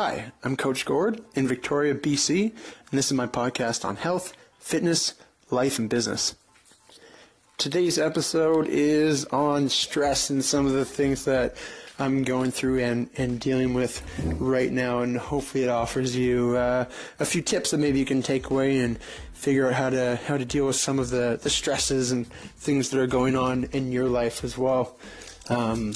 Hi, I'm Coach Gord in Victoria, BC, and this is my podcast on health, fitness, life, and business. Today's episode is on stress and some of the things that I'm going through and, and dealing with right now, and hopefully it offers you uh, a few tips that maybe you can take away and figure out how to how to deal with some of the, the stresses and things that are going on in your life as well. Um,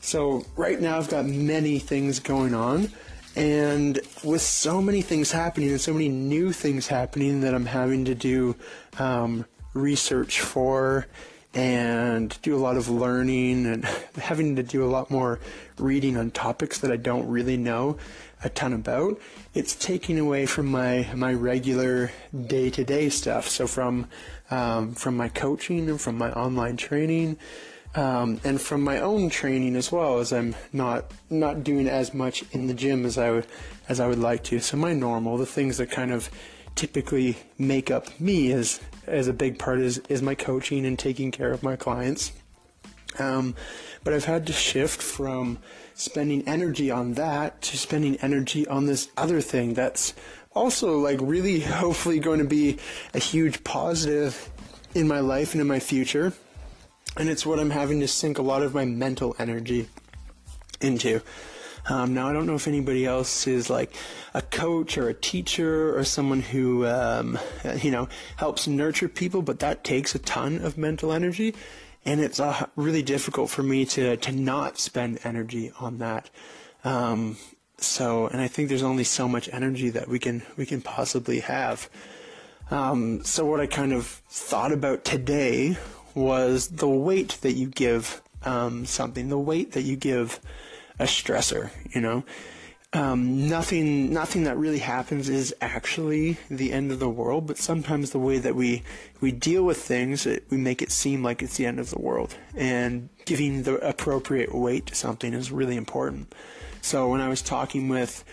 so right now I've got many things going on. And with so many things happening and so many new things happening that I'm having to do um, research for and do a lot of learning and having to do a lot more reading on topics that I don't really know a ton about, it's taking away from my my regular day to day stuff. So from um, from my coaching and from my online training um, and from my own training as well, as I'm not not doing as much in the gym as I would as I would like to. So my normal, the things that kind of typically make up me as as a big part is is my coaching and taking care of my clients. Um, but I've had to shift from spending energy on that to spending energy on this other thing that's also like really hopefully going to be a huge positive in my life and in my future and it's what I'm having to sink a lot of my mental energy into. Um, now, I don't know if anybody else is like a coach or a teacher or someone who, um, you know, helps nurture people, but that takes a ton of mental energy. And it's uh, really difficult for me to, to not spend energy on that. Um, so, and I think there's only so much energy that we can, we can possibly have. Um, so what I kind of thought about today was the weight that you give um, something, the weight that you give a stressor. You know, um, nothing, nothing that really happens is actually the end of the world. But sometimes the way that we we deal with things, it, we make it seem like it's the end of the world. And giving the appropriate weight to something is really important. So when I was talking with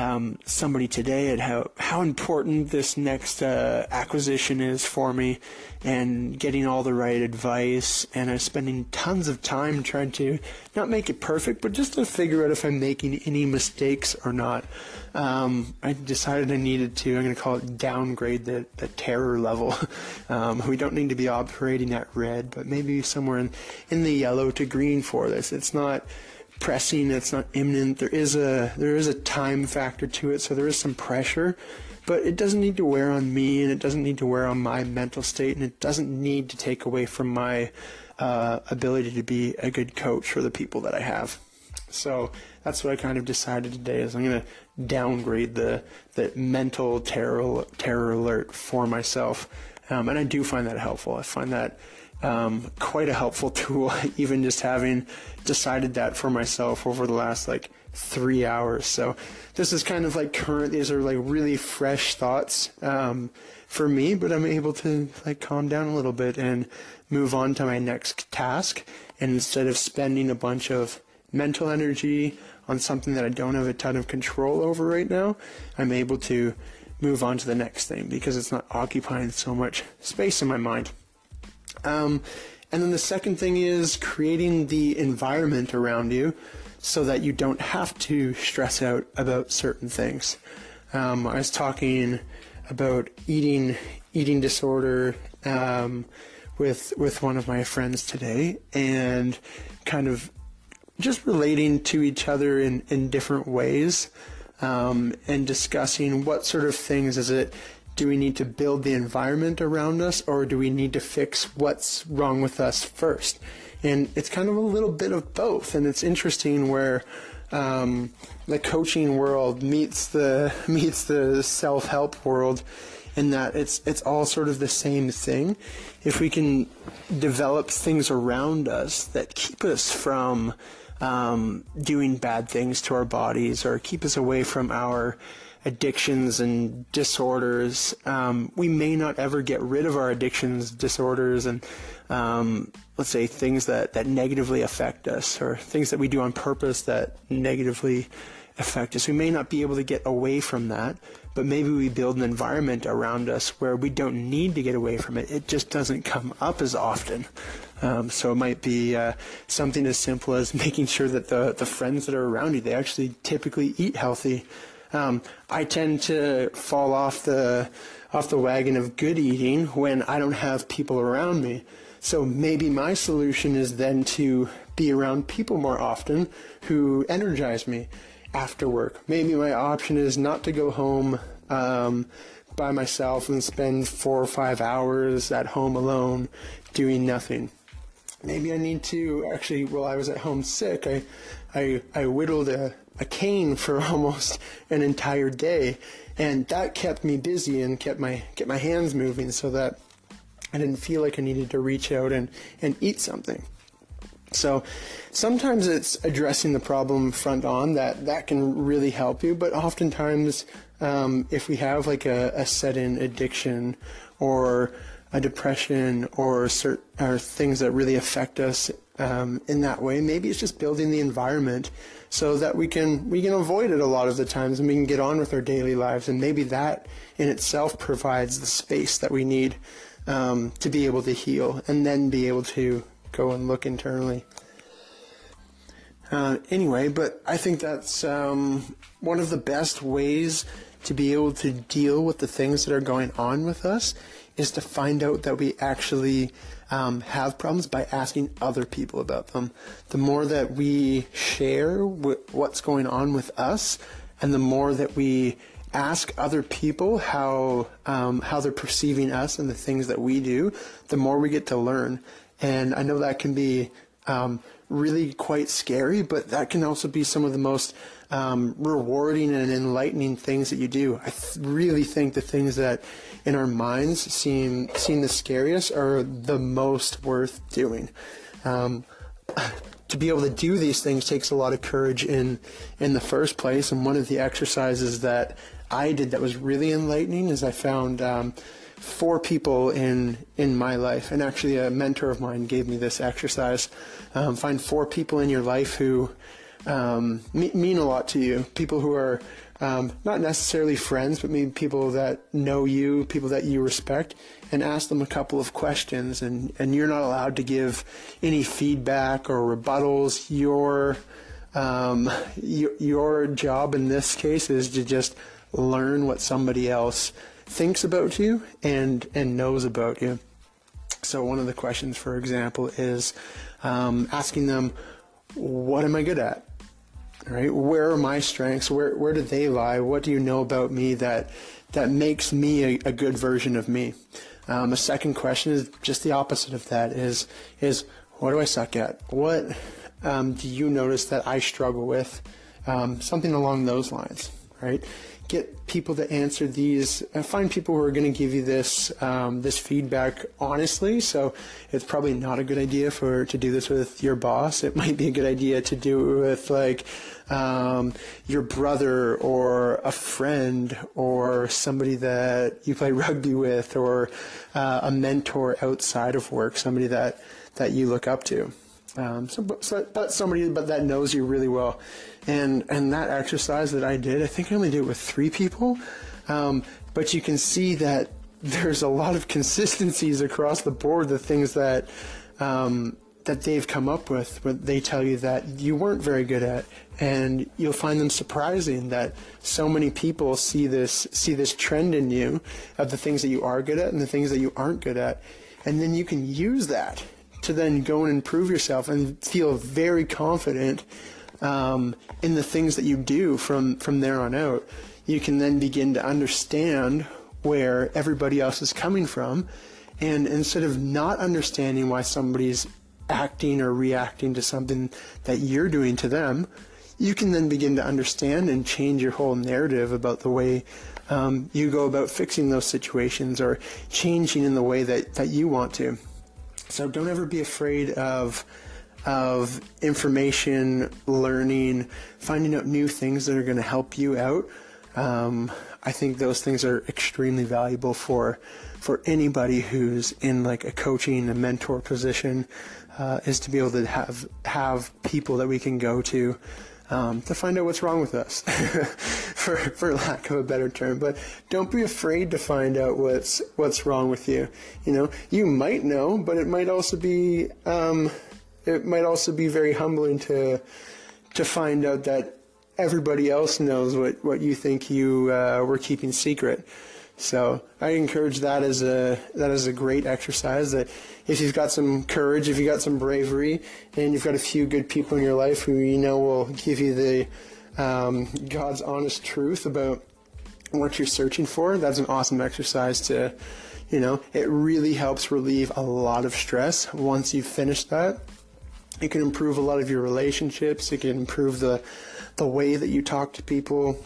um, somebody today at how how important this next uh, acquisition is for me, and getting all the right advice, and I'm spending tons of time trying to not make it perfect, but just to figure out if I'm making any mistakes or not. Um, I decided I needed to. I'm going to call it downgrade the, the terror level. um, we don't need to be operating at red, but maybe somewhere in in the yellow to green for this. It's not pressing. It's not imminent. There is a there is a time factor to it, so there is some pressure, but it doesn't need to wear on me, and it doesn't need to wear on my mental state, and it doesn't need to take away from my uh, ability to be a good coach for the people that I have. So that's what I kind of decided today is I'm going to downgrade the the mental terror terror alert for myself, um, and I do find that helpful. I find that um, quite a helpful tool, even just having decided that for myself over the last like three hours. So this is kind of like current, these are like really fresh thoughts um, for me, but I'm able to like calm down a little bit and move on to my next task. And instead of spending a bunch of mental energy on something that I don't have a ton of control over right now, I'm able to move on to the next thing because it's not occupying so much space in my mind. Um, and then the second thing is creating the environment around you so that you don't have to stress out about certain things. Um, I was talking about eating eating disorder um, with with one of my friends today, and kind of just relating to each other in in different ways, um, and discussing what sort of things is it do we need to build the environment around us or do we need to fix what's wrong with us first? And it's kind of a little bit of both. And it's interesting where um, the coaching world meets the meets the self help world in that it's it's all sort of the same thing. If we can develop things around us that keep us from um, doing bad things to our bodies or keep us away from our addictions and disorders. Um, we may not ever get rid of our addictions, disorders, and um, let's say things that, that negatively affect us or things that we do on purpose that negatively affect us. We may not be able to get away from that, but maybe we build an environment around us where we don't need to get away from it. It just doesn't come up as often. Um, so it might be uh, something as simple as making sure that the, the friends that are around you, they actually typically eat healthy. Um, I tend to fall off the off the wagon of good eating when I don't have people around me. So maybe my solution is then to be around people more often who energize me after work. Maybe my option is not to go home um, by myself and spend four or five hours at home alone doing nothing maybe I need to actually. While I was at home sick, I I, I whittled a, a cane for almost an entire day, and that kept me busy and kept my kept my hands moving, so that I didn't feel like I needed to reach out and and eat something. So sometimes it's addressing the problem front on that that can really help you, but oftentimes um, if we have like a, a set-in addiction or a depression or, cert, or things that really affect us um, in that way. Maybe it's just building the environment so that we can we can avoid it a lot of the times and we can get on with our daily lives. And maybe that in itself provides the space that we need um, to be able to heal and then be able to go and look internally. Uh, anyway, but I think that's um, one of the best ways to be able to deal with the things that are going on with us is to find out that we actually um, have problems by asking other people about them. The more that we share w- what's going on with us, and the more that we ask other people how um, how they're perceiving us and the things that we do, the more we get to learn. And I know that can be um, really quite scary, but that can also be some of the most um, rewarding and enlightening things that you do. I th- really think the things that in our minds seem seem the scariest are the most worth doing. Um, to be able to do these things takes a lot of courage in in the first place. And one of the exercises that I did that was really enlightening is I found um, four people in in my life, and actually a mentor of mine gave me this exercise. Um, find four people in your life who um, mean a lot to you. People who are um, not necessarily friends, but maybe people that know you, people that you respect, and ask them a couple of questions. And, and you're not allowed to give any feedback or rebuttals. Your, um, your, your job in this case is to just learn what somebody else thinks about you and, and knows about you. So, one of the questions, for example, is um, asking them, What am I good at? right? Where are my strengths? Where where do they lie? What do you know about me that that makes me a, a good version of me? Um, a second question is just the opposite of that. Is is what do I suck at? What um, do you notice that I struggle with? Um, something along those lines, right? get people to answer these. Uh, find people who are going to give you this um, this feedback honestly. So it's probably not a good idea for to do this with your boss. It might be a good idea to do it with like um, your brother or a friend or somebody that you play rugby with or uh, a mentor outside of work, somebody that that you look up to. Um, so, so, but somebody but that knows you really well, and and that exercise that I did, I think I only did it with three people, um, but you can see that there's a lot of consistencies across the board. The things that um, that they've come up with, where they tell you that you weren't very good at, and you'll find them surprising that so many people see this see this trend in you of the things that you are good at and the things that you aren't good at, and then you can use that to then go and improve yourself and feel very confident um, in the things that you do from, from there on out. You can then begin to understand where everybody else is coming from. And instead of not understanding why somebody's acting or reacting to something that you're doing to them, you can then begin to understand and change your whole narrative about the way um, you go about fixing those situations or changing in the way that, that you want to. So don't ever be afraid of of information, learning, finding out new things that are going to help you out. Um, I think those things are extremely valuable for for anybody who's in like a coaching, a mentor position, uh, is to be able to have have people that we can go to um, to find out what's wrong with us. for for lack of a better term. But don't be afraid to find out what's what's wrong with you. You know, you might know, but it might also be um, it might also be very humbling to to find out that everybody else knows what what you think you uh, were keeping secret. So I encourage that as a that is a great exercise. That if you've got some courage, if you've got some bravery, and you've got a few good people in your life who you know will give you the um, God's honest truth about what you're searching for, that's an awesome exercise to, you know, it really helps relieve a lot of stress once you've finished that. It can improve a lot of your relationships. It can improve the the way that you talk to people,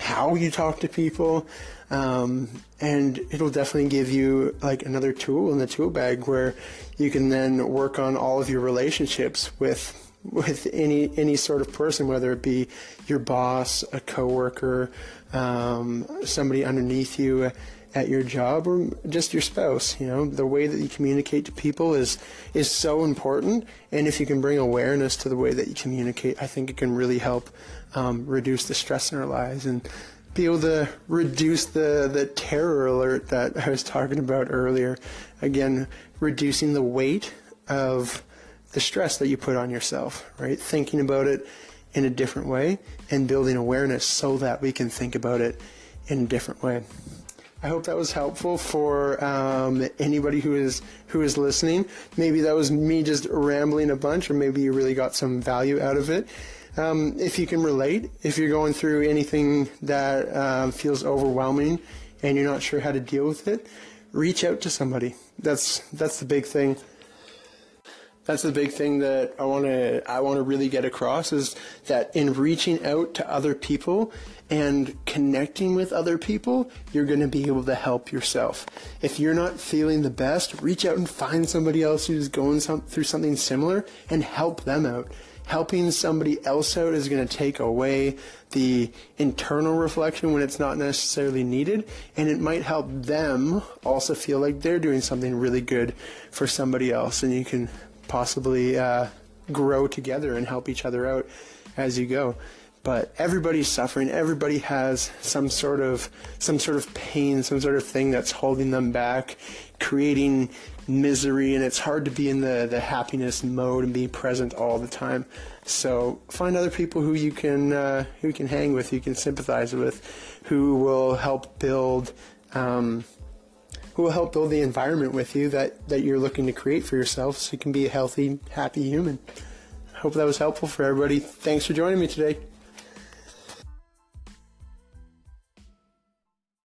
how you talk to people, um, and it'll definitely give you like another tool in the tool bag where you can then work on all of your relationships with with any any sort of person, whether it be your boss, a coworker, um, somebody underneath you at your job, or just your spouse. You know, the way that you communicate to people is is so important, and if you can bring awareness to the way that you communicate, I think it can really help um, reduce the stress in our lives and be able to reduce the, the terror alert that I was talking about earlier. Again, reducing the weight of the stress that you put on yourself, right? Thinking about it in a different way and building awareness so that we can think about it in a different way. I hope that was helpful for um, anybody who is who is listening. Maybe that was me just rambling a bunch, or maybe you really got some value out of it. Um, if you can relate, if you're going through anything that uh, feels overwhelming and you're not sure how to deal with it, reach out to somebody. That's that's the big thing. That's the big thing that I want to I want to really get across is that in reaching out to other people and connecting with other people, you're going to be able to help yourself. If you're not feeling the best, reach out and find somebody else who's going some, through something similar and help them out helping somebody else out is going to take away the internal reflection when it's not necessarily needed, and it might help them also feel like they're doing something really good for somebody else, and you can possibly uh, grow together and help each other out as you go. But everybody's suffering. Everybody has some sort of some sort of pain, some sort of thing that's holding them back, creating misery and it's hard to be in the, the happiness mode and be present all the time. So find other people who you can uh, who can hang with, you can sympathize with, who will help build um, who will help build the environment with you that, that you're looking to create for yourself so you can be a healthy, happy human. Hope that was helpful for everybody. Thanks for joining me today.